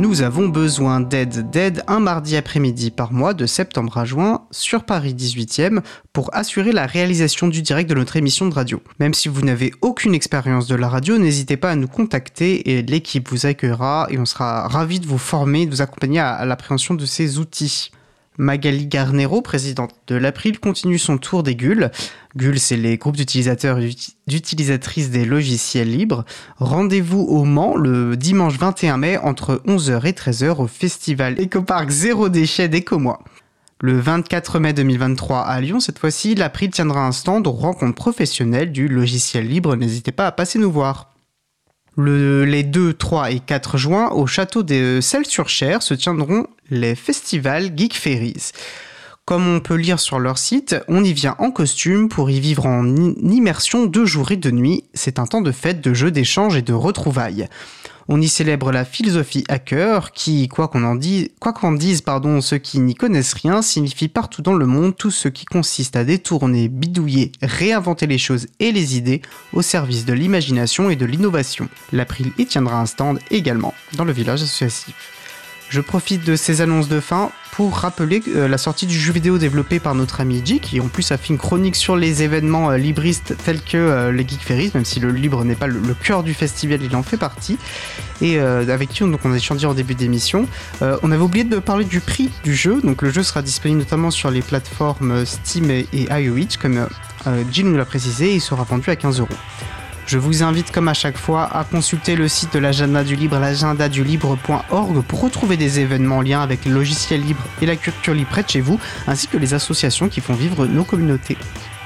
Nous avons besoin d'aide, d'aide un mardi après-midi par mois de septembre à juin sur Paris 18e pour assurer la réalisation du direct de notre émission de radio. Même si vous n'avez aucune expérience de la radio, n'hésitez pas à nous contacter et l'équipe vous accueillera et on sera ravis de vous former et de vous accompagner à l'appréhension de ces outils. Magali Garnero, présidente de l'April, continue son tour des GUL. GUL, c'est les groupes d'utilisateurs et d'utilisatrices des logiciels libres. Rendez-vous au Mans le dimanche 21 mai entre 11h et 13h au festival Ecopark Zéro Déchet d'Ecomois. Le 24 mai 2023 à Lyon, cette fois-ci, l'April tiendra un stand aux rencontres professionnelles du logiciel libre. N'hésitez pas à passer nous voir les 2, 3 et 4 juin, au château de Celles-sur-Cher se tiendront les festivals Geek Ferries. Comme on peut lire sur leur site, on y vient en costume pour y vivre en immersion deux jours et deux nuits. C'est un temps de fête, de jeux, d'échanges et de retrouvailles. On y célèbre la philosophie hacker qui, quoi qu'on en dise, qu'en disent pardon, ceux qui n'y connaissent rien, signifie partout dans le monde tout ce qui consiste à détourner, bidouiller, réinventer les choses et les idées au service de l'imagination et de l'innovation. L'April y tiendra un stand également dans le village associatif. Je profite de ces annonces de fin pour rappeler euh, la sortie du jeu vidéo développé par notre ami J, qui en plus a fait une chronique sur les événements euh, libristes tels que euh, les Geek Ferries, même si le libre n'est pas le, cœur du festival, il en fait partie, et avec qui on a échangé en début d'émission. on avait oublié de parler du prix du jeu, donc le jeu sera disponible notamment sur les plateformes Steam et, et iOS, comme Jill nous l'a précisé, et il sera vendu à 15 euros. Je vous invite comme à chaque fois à consulter le site de l'agenda du libre, l'agendadulibre.org pour retrouver des événements en lien avec le logiciel libre et la culture libre près de chez vous, ainsi que les associations qui font vivre nos communautés.